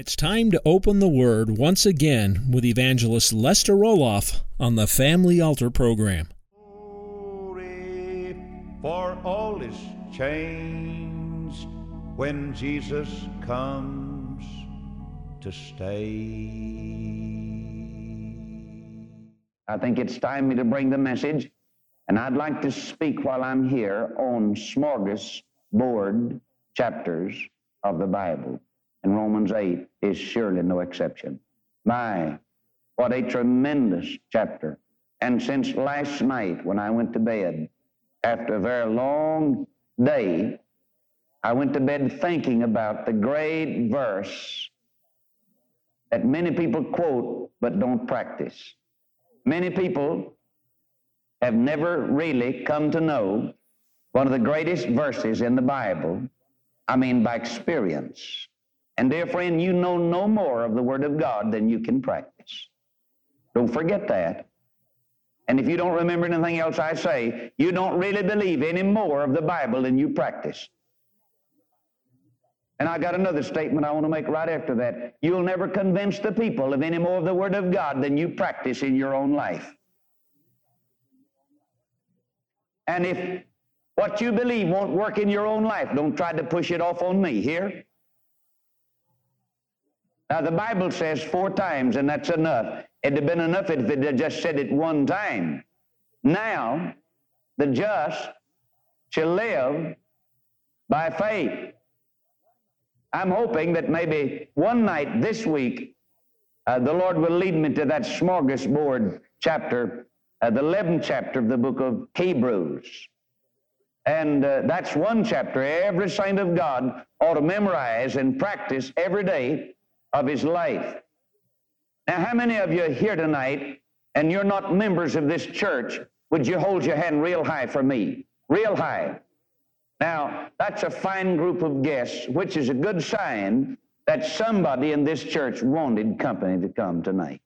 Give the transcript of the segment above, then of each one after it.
It's time to open the Word once again with evangelist Lester Roloff on the Family Altar program. Glory, for all is changed when Jesus comes to stay. I think it's time me to bring the message, and I'd like to speak while I'm here on smorgasbord chapters of the Bible. And Romans 8 is surely no exception. My, what a tremendous chapter. And since last night when I went to bed, after a very long day, I went to bed thinking about the great verse that many people quote but don't practice. Many people have never really come to know one of the greatest verses in the Bible, I mean by experience. And dear friend, you know no more of the Word of God than you can practice. Don't forget that. And if you don't remember anything else I say, you don't really believe any more of the Bible than you practice. And I got another statement I want to make right after that. You'll never convince the people of any more of the Word of God than you practice in your own life. And if what you believe won't work in your own life, don't try to push it off on me. Here? Now, the Bible says four times, and that's enough. It'd have been enough if it had just said it one time. Now, the just shall live by faith. I'm hoping that maybe one night this week, uh, the Lord will lead me to that smorgasbord chapter, uh, the 11th chapter of the book of Hebrews. And uh, that's one chapter every saint of God ought to memorize and practice every day of his life. Now, how many of you are here tonight and you're not members of this church? Would you hold your hand real high for me? Real high. Now, that's a fine group of guests, which is a good sign that somebody in this church wanted company to come tonight.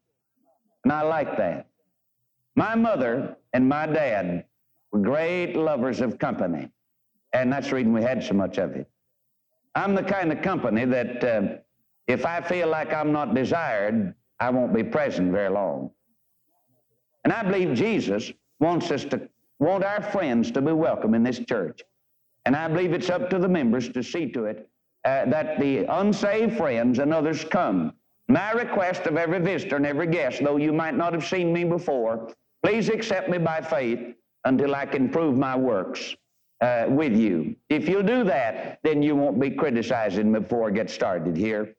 And I like that. My mother and my dad were great lovers of company, and that's the reason we had so much of it. I'm the kind of company that uh, if I feel like I'm not desired, I won't be present very long. And I believe Jesus wants us to want our friends to be welcome in this church. And I believe it's up to the members to see to it uh, that the unsaved friends and others come. My request of every visitor and every guest, though you might not have seen me before, please accept me by faith until I can prove my works uh, with you. If you'll do that, then you won't be criticizing me before I get started here.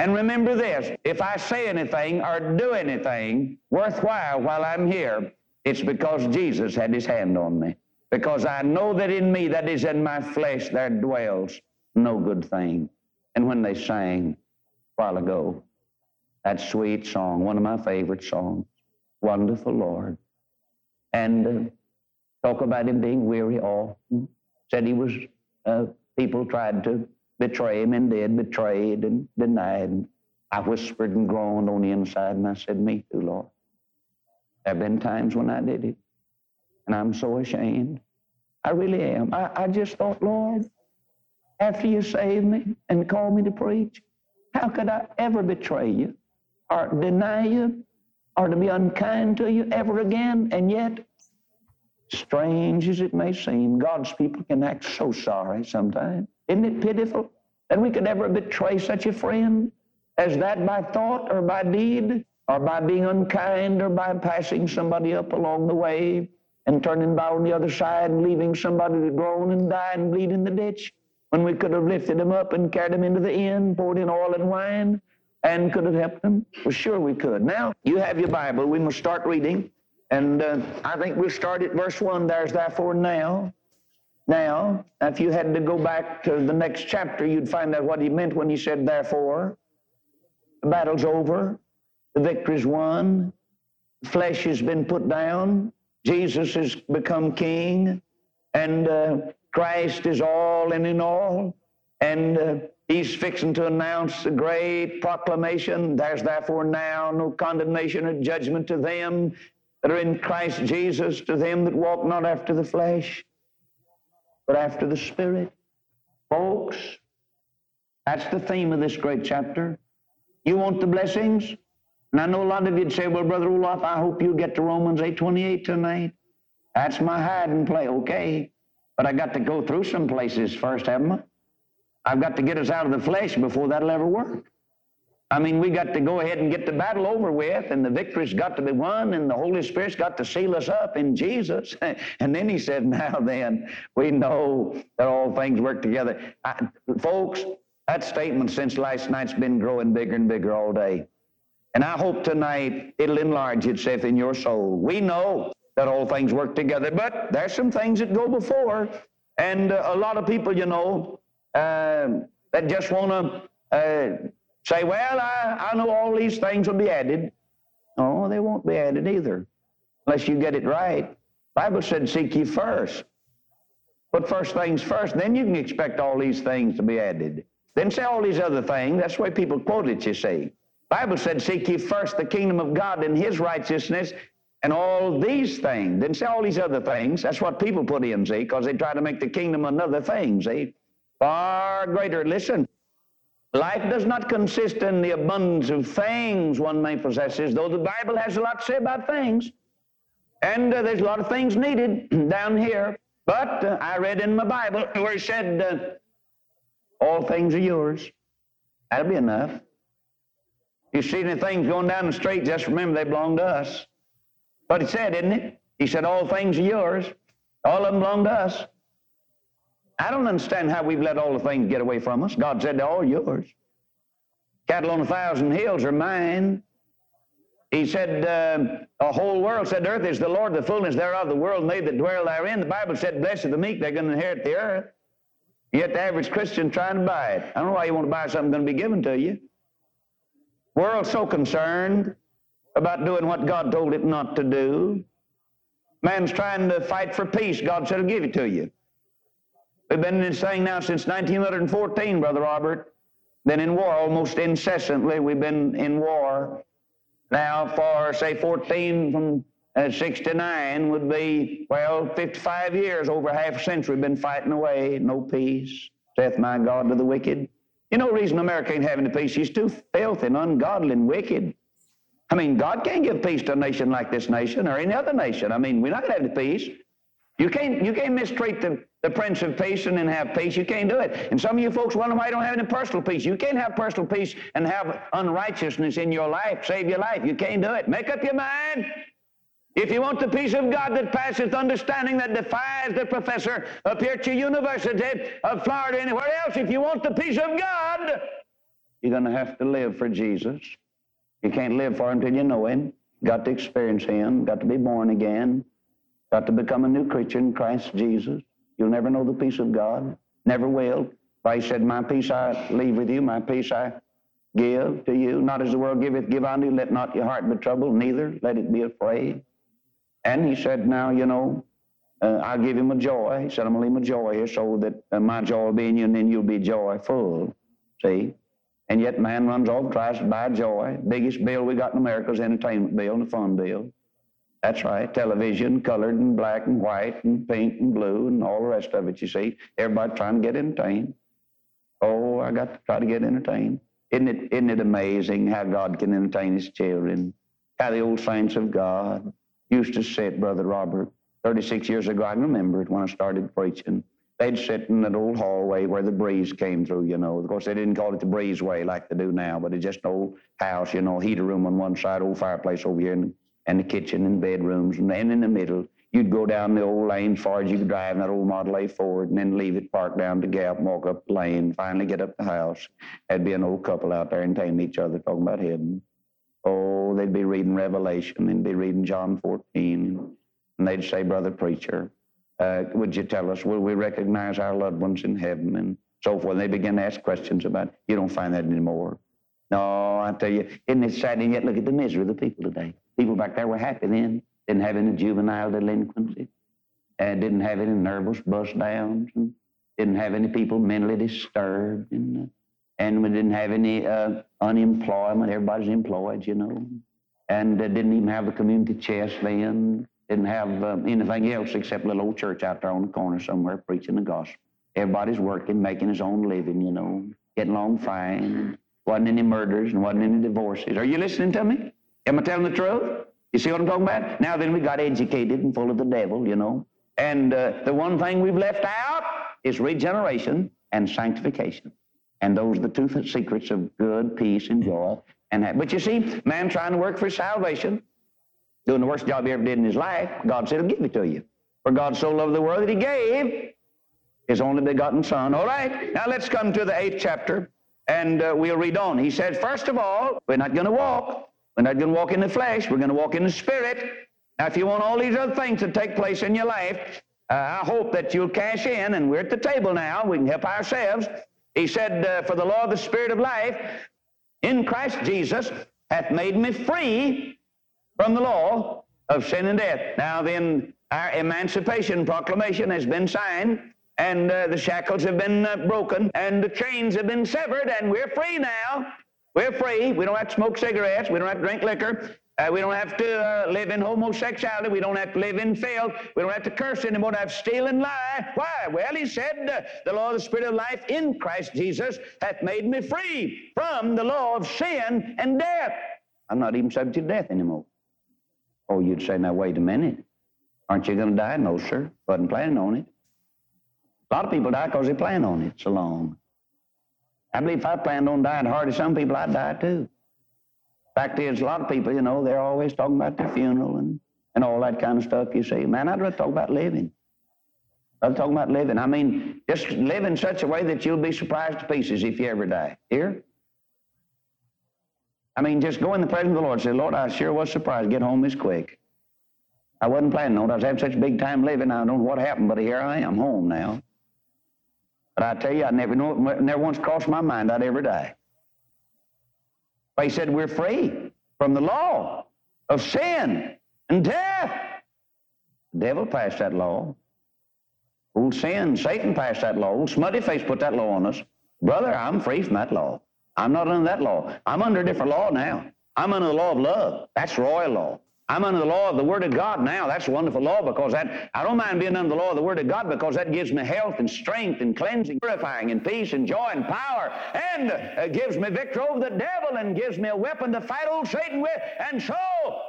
And remember this if I say anything or do anything worthwhile while I'm here, it's because Jesus had his hand on me because I know that in me, that is in my flesh, there dwells no good thing. And when they sang a while ago, that sweet song, one of my favorite songs, Wonderful Lord, and uh, talk about him being weary often, said he was, uh, people tried to betray him and did, betrayed and denied. I whispered and groaned on the inside, and I said, Me too, Lord. There have been times when I did it. And I'm so ashamed. I really am. I, I just thought, Lord, after you saved me and called me to preach, how could I ever betray you or deny you or to be unkind to you ever again? And yet, strange as it may seem, God's people can act so sorry sometimes. Isn't it pitiful that we could ever betray such a friend as that by thought or by deed or by being unkind or by passing somebody up along the way? and turning about on the other side and leaving somebody to groan and die and bleed in the ditch when we could have lifted them up and carried them into the inn, poured in oil and wine, and could have helped them? Well, sure we could. Now, you have your Bible. We must start reading. And uh, I think we'll start at verse 1. There's therefore now. Now, if you had to go back to the next chapter, you'd find out what he meant when he said therefore. The battle's over. The victory's won. Flesh has been put down. Jesus has become king. And uh, Christ is all and in all. And uh, he's fixing to announce the great proclamation. There's therefore now no condemnation or judgment to them that are in Christ Jesus, to them that walk not after the flesh, but after the Spirit. Folks, that's the theme of this great chapter. You want the blessings? And I know a lot of you'd say, well, Brother Roloff, I hope you get to Romans 8.28 tonight. That's my hiding place. Okay. But I got to go through some places first, haven't I? I've got to get us out of the flesh before that'll ever work. I mean, we got to go ahead and get the battle over with, and the victory's got to be won, and the Holy Spirit's got to seal us up in Jesus. and then he said, Now then, we know that all things work together. I, folks, that statement since last night's been growing bigger and bigger all day. And I hope tonight it'll enlarge itself in your soul. We know that all things work together, but there's some things that go before. And uh, a lot of people, you know, uh, that just want to uh, say, well, I, I know all these things will be added. No, they won't be added either, unless you get it right. Bible said, seek ye first. Put first things first, then you can expect all these things to be added. Then say all these other things. That's the way people quote it, you see. Bible said, seek ye first the kingdom of God and his righteousness, and all these things. Didn't say all these other things. That's what people put in, see, because they try to make the kingdom another thing, see. Far greater. Listen, life does not consist in the abundance of things one may possess, though the Bible has a lot to say about things. And uh, there's a lot of things needed down here. But uh, I read in my Bible where it said, uh, all things are yours. That'll be enough. You see any things going down the street, just remember they belong to us. But he said, isn't it? He said, all things are yours. All of them belong to us. I don't understand how we've let all the things get away from us. God said they're all yours. Cattle on a thousand hills are mine. He said, uh, the whole world said, earth is the Lord, the fullness thereof, the world, they that dwell therein. The Bible said, blessed the meek, they're going to inherit the earth. Yet the average Christian trying to buy it. I don't know why you want to buy something going to be given to you. World's so concerned about doing what God told it not to do. Man's trying to fight for peace. God said, I'll give it to you. We've been in thing now since 1914, Brother Robert. Been in war almost incessantly. We've been in war now for, say, 14 from uh, 69 would be, well, 55 years, over half a century, been fighting away. No peace. Saith my God to the wicked. You know, reason America ain't having the peace, she's too filthy and ungodly and wicked. I mean, God can't give peace to a nation like this nation or any other nation. I mean, we're not going to have the peace. You can't, you can't mistreat the, the Prince of Peace and then have peace. You can't do it. And some of you folks wonder why you don't have any personal peace. You can't have personal peace and have unrighteousness in your life, save your life. You can't do it. Make up your mind. If you want the peace of God that passes understanding that defies the professor up here at your University of Florida, anywhere else, if you want the peace of God, you're going to have to live for Jesus. You can't live for him till you know him. Got to experience him. Got to be born again. Got to become a new creature in Christ Jesus. You'll never know the peace of God. Never will. Why he said, My peace I leave with you, my peace I give to you. Not as the world giveth, give unto you. Let not your heart be troubled, neither let it be afraid. And he said, Now, you know, uh, I'll give him a joy. He said, I'm going to leave my joy here so that uh, my joy will be in you and then you'll be joyful. See? And yet man runs off, tries to buy joy. Biggest bill we got in America is entertainment bill and the fun bill. That's right. Television, colored and black and white and pink and blue and all the rest of it, you see. Everybody trying to get entertained. Oh, I got to try to get entertained. Isn't it, isn't it amazing how God can entertain his children? How the old saints of God used to sit, Brother Robert, 36 years ago. I remember it when I started preaching. They'd sit in that old hallway where the breeze came through, you know. Of course, they didn't call it the breezeway like they do now, but it's just an old house, you know, heater room on one side, old fireplace over here, and, and the kitchen and bedrooms. And then in the middle, you'd go down the old lane as far as you could drive that old Model A Ford and then leave it parked down the gap, walk up the lane, finally get up the house. There'd be an old couple out there entertaining each other, talking about heaven. Oh, they'd be reading Revelation, they'd be reading John 14, and they'd say, Brother Preacher, uh, would you tell us, will we recognize our loved ones in heaven and so forth? And they begin to ask questions about, you don't find that anymore. No, I tell you, isn't it sad? And yet look at the misery of the people today. People back there were happy then. Didn't have any juvenile delinquency. And didn't have any nervous bust downs. And didn't have any people mentally disturbed. And, uh, and we didn't have any uh, unemployment. Everybody's employed, you know. And uh, didn't even have the community chest then. Didn't have uh, anything else except a little old church out there on the corner somewhere preaching the gospel. Everybody's working, making his own living, you know, getting along fine. Wasn't any murders and wasn't any divorces. Are you listening to me? Am I telling the truth? You see what I'm talking about? Now then, we got educated and full of the devil, you know. And uh, the one thing we've left out is regeneration and sanctification. And those are the two secrets of good peace and joy. And that. But you see, man trying to work for salvation, doing the worst job he ever did in his life, God said, I'll give it to you. For God so loved the world that he gave his only begotten Son. All right, now let's come to the eighth chapter, and uh, we'll read on. He said, first of all, we're not going to walk. We're not going to walk in the flesh. We're going to walk in the Spirit. Now, if you want all these other things to take place in your life, uh, I hope that you'll cash in, and we're at the table now. We can help ourselves. He said, uh, For the law of the Spirit of life in Christ Jesus hath made me free from the law of sin and death. Now then, our emancipation proclamation has been signed, and uh, the shackles have been uh, broken, and the chains have been severed, and we're free now. We're free. We don't have to smoke cigarettes. We don't have to drink liquor. Uh, we don't have to uh, live in homosexuality. We don't have to live in filth. We don't have to curse anymore. Don't have to steal and lie. Why? Well, he said, uh, the law of the Spirit of life in Christ Jesus hath made me free from the law of sin and death. I'm not even subject to death anymore. Oh, you'd say, now, wait a minute. Aren't you going to die? No, sir. Wasn't planning on it. A lot of people die because they plan on it so long. I believe if I planned on dying hard as some people, I'd die too. Fact is, a lot of people, you know, they're always talking about their funeral and, and all that kind of stuff, you see. Man, I'd rather talk about living. I'm talking about living. I mean, just live in such a way that you'll be surprised to pieces if you ever die. Here? I mean, just go in the presence of the Lord and say, Lord, I sure was surprised. Get home this quick. I wasn't planning on it. I was having such a big time living. I don't know what happened, but here I am, home now. But I tell you, I never know, never once crossed my mind I'd ever die. But he said we're free from the law of sin and death. The devil passed that law. Old sin, Satan passed that law. Old smutty face put that law on us. Brother, I'm free from that law. I'm not under that law. I'm under a different law now. I'm under the law of love. That's royal law. I'm under the law of the Word of God now. That's a wonderful law because that I don't mind being under the law of the Word of God because that gives me health and strength and cleansing, purifying and peace and joy and power and uh, gives me victory over the devil and gives me a weapon to fight old Satan with. And so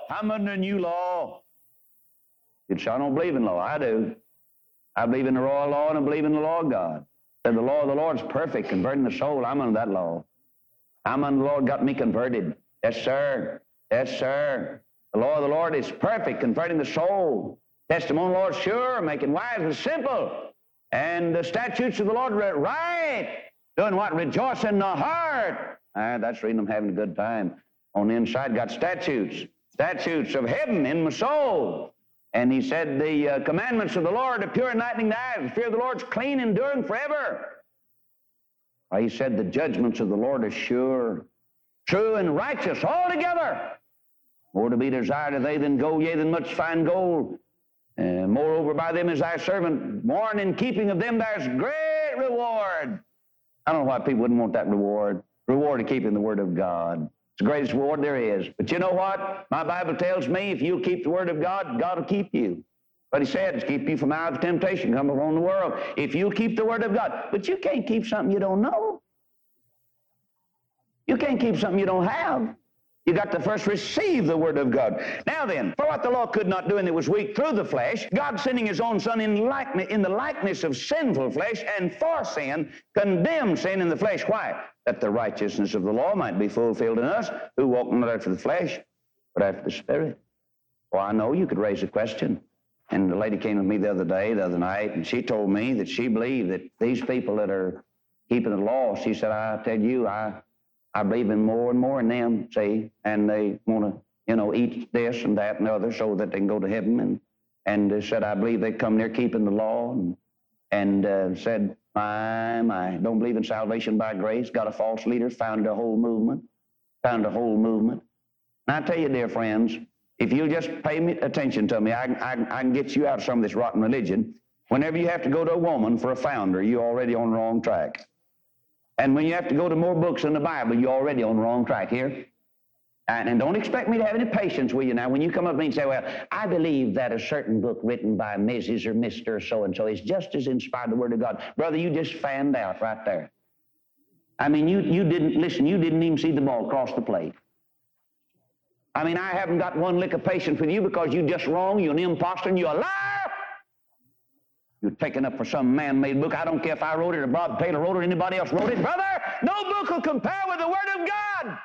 I'm under a new law. It's I don't believe in law. I do. I believe in the royal law and I believe in the law of God. And the law of the Lord is perfect, converting the soul. I'm under that law. I'm under the Lord, got me converted. Yes, sir. Yes, sir. The law of the Lord is perfect, converting the soul. Testimony of the Lord sure, making wise and simple. And the statutes of the Lord right. Doing what? Rejoice in the heart. Ah, that's reading them having a good time. On the inside, got statutes. Statutes of heaven in my soul. And he said, The uh, commandments of the Lord are pure, enlightening the eyes. The fear of the Lord's clean, enduring forever. Well, he said, The judgments of the Lord are sure, true, and righteous altogether. More to be desired of they than gold, yea, than much fine gold. And moreover, by them is thy servant born in keeping of them there's great reward. I don't know why people wouldn't want that reward. Reward of keeping the word of God. It's the greatest reward there is. But you know what? My Bible tells me if you'll keep the word of God, God will keep you. But he said, is keep you from out of temptation come upon the world. If you'll keep the word of God. But you can't keep something you don't know. You can't keep something you don't have. You got to first receive the Word of God. Now then, for what the law could not do, and it was weak through the flesh, God sending His own Son in, in the likeness of sinful flesh, and for sin, condemned sin in the flesh. Why? That the righteousness of the law might be fulfilled in us, who walk not after the flesh, but after the Spirit. Well, I know you could raise a question. And the lady came with me the other day, the other night, and she told me that she believed that these people that are keeping the law, she said, I tell you, I I believe in more and more in them, see, and they want to, you know, eat this and that and the other so that they can go to heaven. And and they said, I believe they come near keeping the law, and and uh, said, my, my, don't believe in salvation by grace. Got a false leader, founded a whole movement. founded a whole movement. And I tell you, dear friends, if you'll just pay me attention to me, I, I, I can get you out of some of this rotten religion. Whenever you have to go to a woman for a founder, you're already on the wrong track. And when you have to go to more books in the Bible, you're already on the wrong track here. And, and, don't expect me to have any patience with you now. When you come up to me and say, Well, I believe that a certain book written by Mrs. or Mr. so and so is just as inspired the Word of God. Brother, you just fanned out right there. I mean, you, you didn't, listen, you didn't even see the ball cross the plate. I mean, I haven't got one lick of patience with you because you're just wrong, you're an impostor, and you're a liar. You're taking up for some man-made book. I don't care if I wrote it or Bob Taylor wrote it or anybody else wrote it. Brother, no book will compare with the Word of God.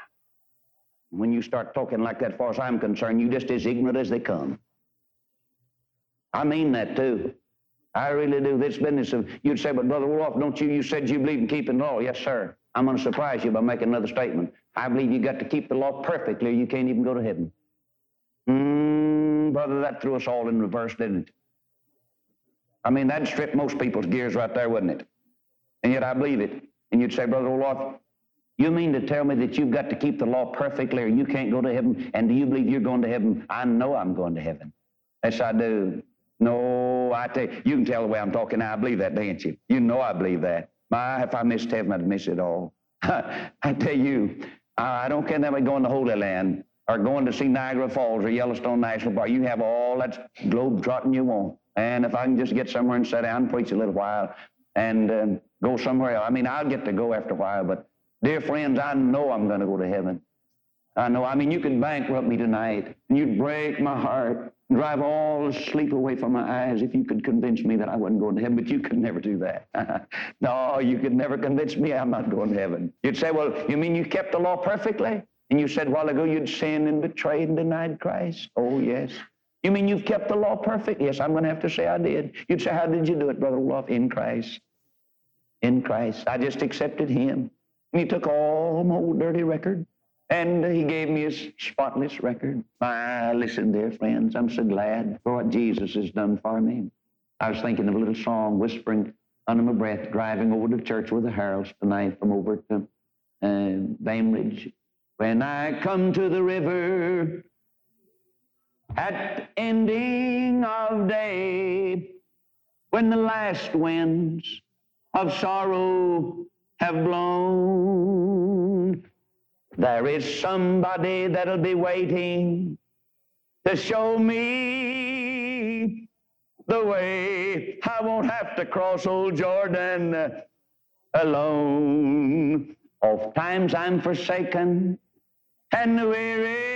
When you start talking like that, as far as I'm concerned, you're just as ignorant as they come. I mean that too. I really do. This business of, you'd say, but Brother Roloff, don't you, you said you believe in keeping law. Yes, sir. I'm going to surprise you by making another statement. I believe you got to keep the law perfectly or you can't even go to heaven. Mm, brother, that threw us all in reverse, didn't it? I mean, that'd strip most people's gears right there, wouldn't it? And yet I believe it. And you'd say, Brother Roloff, you mean to tell me that you've got to keep the law perfectly or you can't go to heaven? And do you believe you're going to heaven? I know I'm going to heaven. Yes, I do. No, I tell you, you can tell the way I'm talking now. I believe that, don't you? You know I believe that. My, if I missed heaven, I'd miss it all. I tell you, I don't care that we're going to Holy Land or going to see Niagara Falls or Yellowstone National Park. You have all that globe trotting you want. And if I can just get somewhere and sit down and preach a little while and uh, go somewhere else, I mean, I'll get to go after a while, but dear friends, I know I'm going to go to heaven. I know. I mean, you could bankrupt me tonight and you'd break my heart drive all the sleep away from my eyes if you could convince me that I wasn't going to heaven, but you could never do that. no, you could never convince me I'm not going to heaven. You'd say, well, you mean you kept the law perfectly? And you said a while ago you'd sinned and betrayed and denied Christ? Oh, yes. You mean you've kept the law perfect? Yes, I'm going to have to say I did. You'd say, how did you do it, Brother Wolf? In Christ. In Christ. I just accepted Him. And He took all my old dirty record and he gave me his spotless record. Ah, listen, dear friends, I'm so glad for what Jesus has done for me. I was thinking of a little song, whispering under my breath, driving over to church with the Harolds tonight from over to uh, Bainbridge. When I come to the river at ending of day, when the last winds of sorrow have blown, there is somebody that'll be waiting to show me the way. I won't have to cross old Jordan alone. Oft times I'm forsaken and weary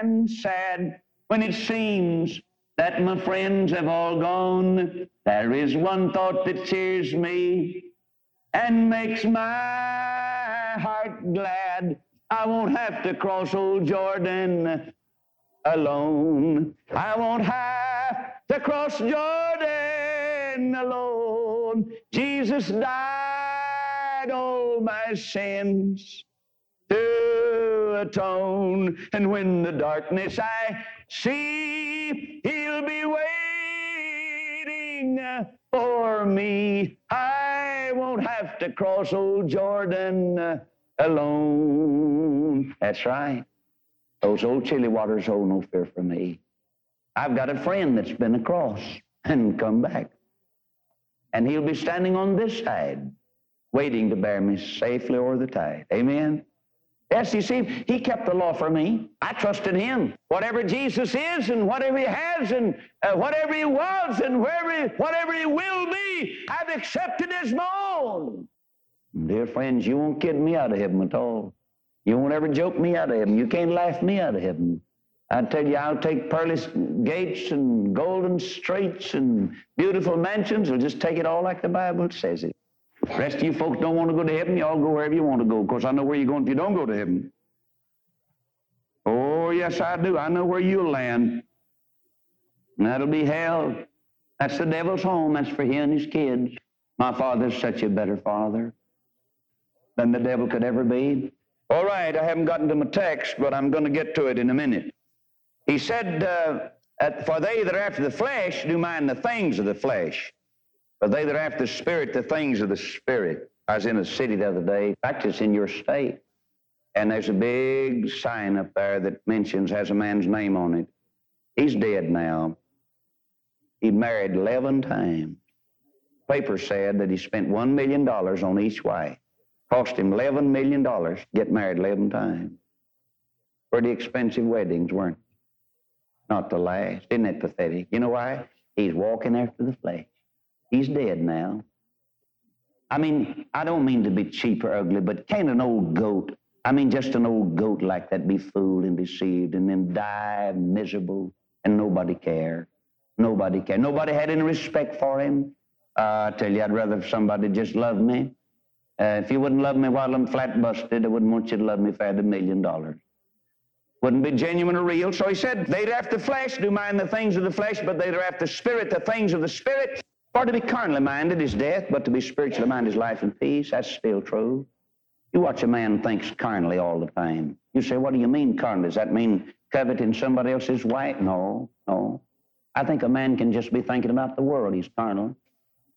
and sad when it seems that my friends have all gone. There is one thought that cheers me and makes my heart glad. I won't have to cross old Jordan alone. I won't have to cross Jordan alone. Jesus died all my sins to atone. And when the darkness I see, he'll be waiting for me. I won't have to cross old Jordan alone. That's right. Those old chilly waters hold no fear for me. I've got a friend that's been across and come back. And he'll be standing on this side, waiting to bear me safely over the tide. Amen? Yes, you see, he kept the law for me. I trusted him. Whatever Jesus is and whatever he has and uh, whatever he was and wherever, whatever he will be, I've accepted as my own. Dear friends, you won't kid me out of heaven at all. You won't ever joke me out of heaven. You can't laugh me out of heaven. I tell you, I'll take pearly gates and golden streets and beautiful mansions. We'll just take it all like the Bible says it. Rest of you folks don't want to go to heaven. You all go wherever you want to go. Of course, I know where you're going if you don't go to heaven. Oh, yes, I do. I know where you'll land. And that'll be hell. That's the devil's home. That's for him and his kids. My father's such a better father than the devil could ever be. All right, I haven't gotten to my text, but I'm going to get to it in a minute. He said, uh, For they that are after the flesh do mind the things of the flesh, but they that are after the spirit, the things of the spirit. I was in a city the other day. In fact, it's in your state. And there's a big sign up there that mentions, has a man's name on it. He's dead now. He married 11 times. Paper said that he spent $1 million on each wife. Cost him $11 million to get married 11 times. Pretty expensive weddings, weren't they? Not the last. Isn't it pathetic? You know why? He's walking after the flesh. He's dead now. I mean, I don't mean to be cheap or ugly, but can't an old goat, I mean, just an old goat like that be fooled and deceived and then die miserable and nobody care? Nobody care. Nobody had any respect for him. Uh, I tell you, I'd rather somebody just love me. Uh, if you wouldn't love me while I'm flat busted, I wouldn't want you to love me if I had a million dollars. Wouldn't be genuine or real. So he said, they'd have the flesh, do mind the things of the flesh, but they'd have the spirit, the things of the spirit. For to be carnally minded is death, but to be spiritually minded is life and peace. That's still true. You watch a man thinks carnally all the time. You say, what do you mean carnally? Does that mean coveting somebody else's wife? No, no. I think a man can just be thinking about the world. He's carnal.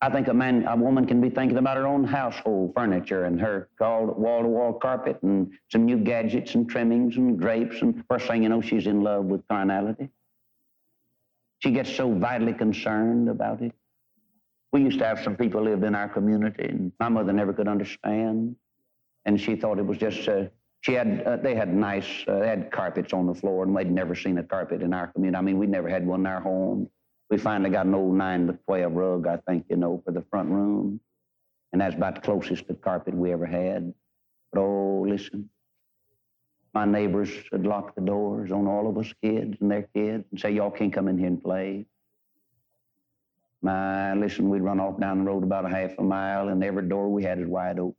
I think a man, a woman can be thinking about her own household furniture and her wall-to-wall carpet and some new gadgets and trimmings and drapes. And first thing you know, she's in love with carnality. She gets so vitally concerned about it. We used to have some people lived in our community, and my mother never could understand. And she thought it was just, uh, she had, uh, they had nice, uh, they had carpets on the floor, and we'd never seen a carpet in our community. I mean, we never had one in our home. We finally got an old 9 by 12 rug, I think, you know, for the front room. And that's about the closest to carpet we ever had. But oh, listen, my neighbors would lock the doors on all of us kids and their kids and say, y'all can't come in here and play. My, listen, we'd run off down the road about a half a mile, and every door we had is wide open.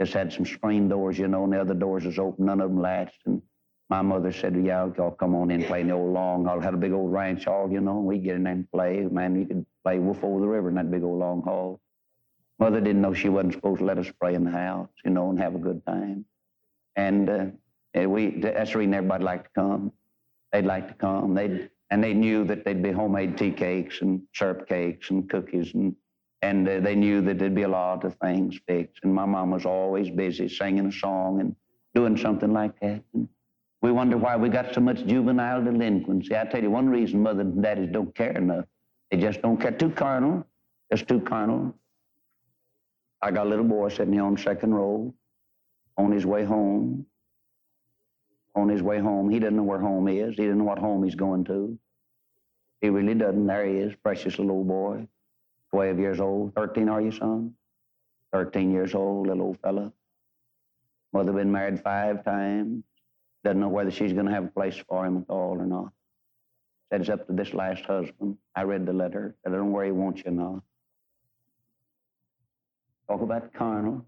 Just had some screen doors, you know, and the other doors was open, none of them latched. And my mother said, yeah, y'all come on in play in the old long hall. Had a big old ranch hall, you know, and we'd get in there and play. Man, you could play Wolf Over the River in that big old long hall. Mother didn't know she wasn't supposed to let us play in the house, you know, and have a good time. And uh, we, that's the reason everybody liked to come. They'd like to come. They'd and they knew that they'd be homemade tea cakes and syrup cakes and cookies and and uh, they knew that there'd be a lot of things fixed. And my mom was always busy singing a song and doing something like that. And we wonder why we got so much juvenile delinquency. I tell you one reason mother and daddies don't care enough they just don't care. Too carnal just too carnal. I got a little boy sitting here on second row on his way home on his way home. He doesn't know where home is. He doesn't know what home he's going to. He really doesn't. There he is, precious little old boy, 12 years old. 13 are you, son? 13 years old, little old fella. Mother been married five times. Doesn't know whether she's going to have a place for him at all or not. Said it's up to this last husband. I read the letter. Said, I don't worry, he wants you not. Talk about carnal.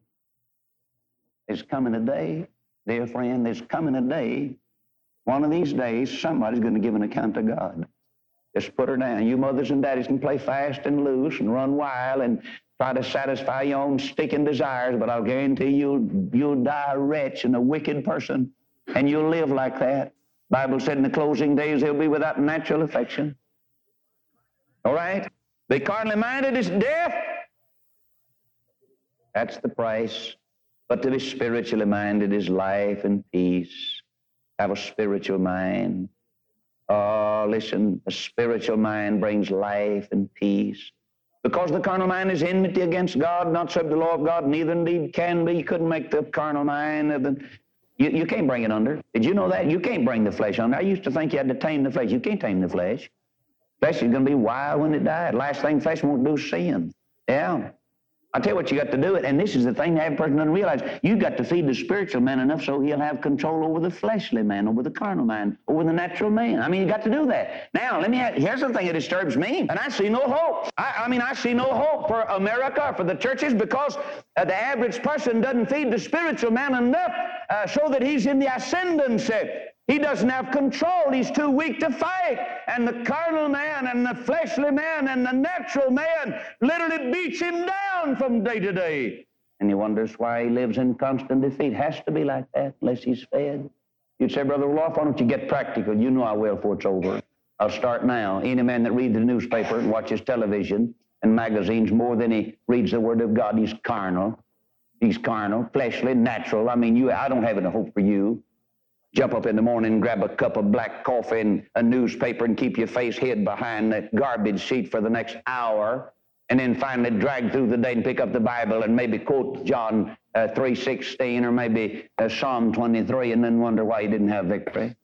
It's coming a day Dear friend, there's coming a day, one of these days, somebody's going to give an account to God. Just put her down. You mothers and daddies can play fast and loose and run wild and try to satisfy your own sticking desires, but I'll guarantee you, you'll die a wretch and a wicked person, and you'll live like that. Bible said in the closing days they'll be without natural affection. All right? The carnally minded is death. That's the price but to be spiritually minded is life and peace. Have a spiritual mind. Oh, listen, a spiritual mind brings life and peace. Because the carnal mind is enmity against God, not subject to the law of God, neither indeed can be. You couldn't make the carnal mind. The, you, you can't bring it under. Did you know that? You can't bring the flesh under. I used to think you had to tame the flesh. You can't tame the flesh. Flesh is going to be wild when it dies. Last thing flesh won't do sin. Yeah. I tell you what you got to do it, and this is the thing that every person doesn't realize. You've got to feed the spiritual man enough so he'll have control over the fleshly man, over the carnal man, over the natural man. I mean, you got to do that. Now, let me. Have, here's the thing that disturbs me, and I see no hope. I, I mean, I see no hope for America, for the churches, because uh, the average person doesn't feed the spiritual man enough uh, so that he's in the ascendancy. He doesn't have control. He's too weak to fight. And the carnal man and the fleshly man and the natural man literally beats him down from day to day. And he wonders why he lives in constant defeat. Has to be like that unless he's fed. You'd say, Brother Roloff, why don't you get practical? You know I will before it's over. I'll start now. Any man that reads the newspaper and watches television and magazines more than he reads the Word of God, he's carnal. He's carnal, fleshly, natural. I mean, you, I don't have any hope for you. Jump up in the morning grab a cup of black coffee and a newspaper and keep your face hid behind that garbage seat for the next hour. And then finally drag through the day and pick up the Bible and maybe quote John uh, 3.16 or maybe uh, Psalm 23 and then wonder why you didn't have victory.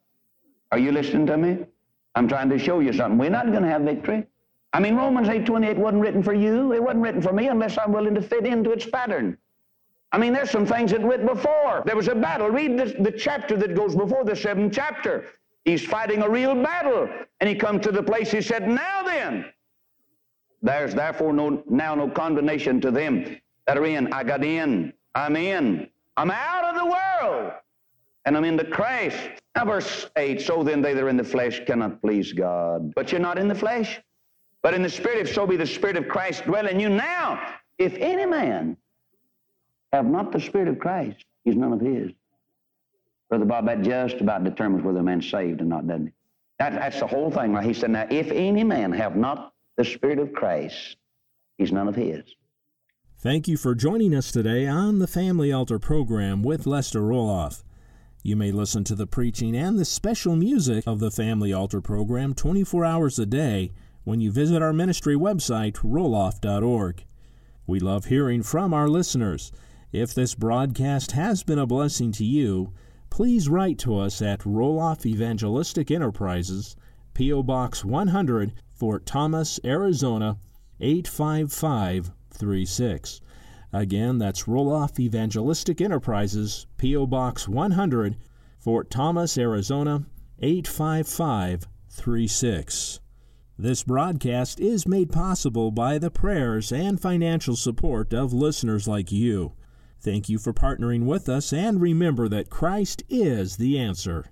Are you listening to me? I'm trying to show you something. We're not going to have victory. I mean, Romans 8.28 wasn't written for you. It wasn't written for me unless I'm willing to fit into its pattern. I mean, there's some things that went before. There was a battle. Read the, the chapter that goes before the seventh chapter. He's fighting a real battle. And he comes to the place, he said, Now then, there's therefore no, now no condemnation to them that are in. I got in. I'm in. I'm out of the world. And I'm in the Christ. Now, verse 8 So then they that are in the flesh cannot please God. But you're not in the flesh, but in the Spirit, if so be the Spirit of Christ dwell in you. Now, if any man have not the Spirit of Christ, he's none of his. Brother Bob, that just about determines whether a man's saved or not, doesn't it? That, that's the whole thing. Right? He said, Now, if any man have not the Spirit of Christ, he's none of his. Thank you for joining us today on the Family Altar program with Lester Roloff. You may listen to the preaching and the special music of the Family Altar program 24 hours a day when you visit our ministry website, roloff.org. We love hearing from our listeners. If this broadcast has been a blessing to you, please write to us at Roloff Evangelistic Enterprises, P.O. Box 100, Fort Thomas, Arizona 85536. Again, that's Roloff Evangelistic Enterprises, P.O. Box 100, Fort Thomas, Arizona 85536. This broadcast is made possible by the prayers and financial support of listeners like you. Thank you for partnering with us, and remember that Christ is the answer.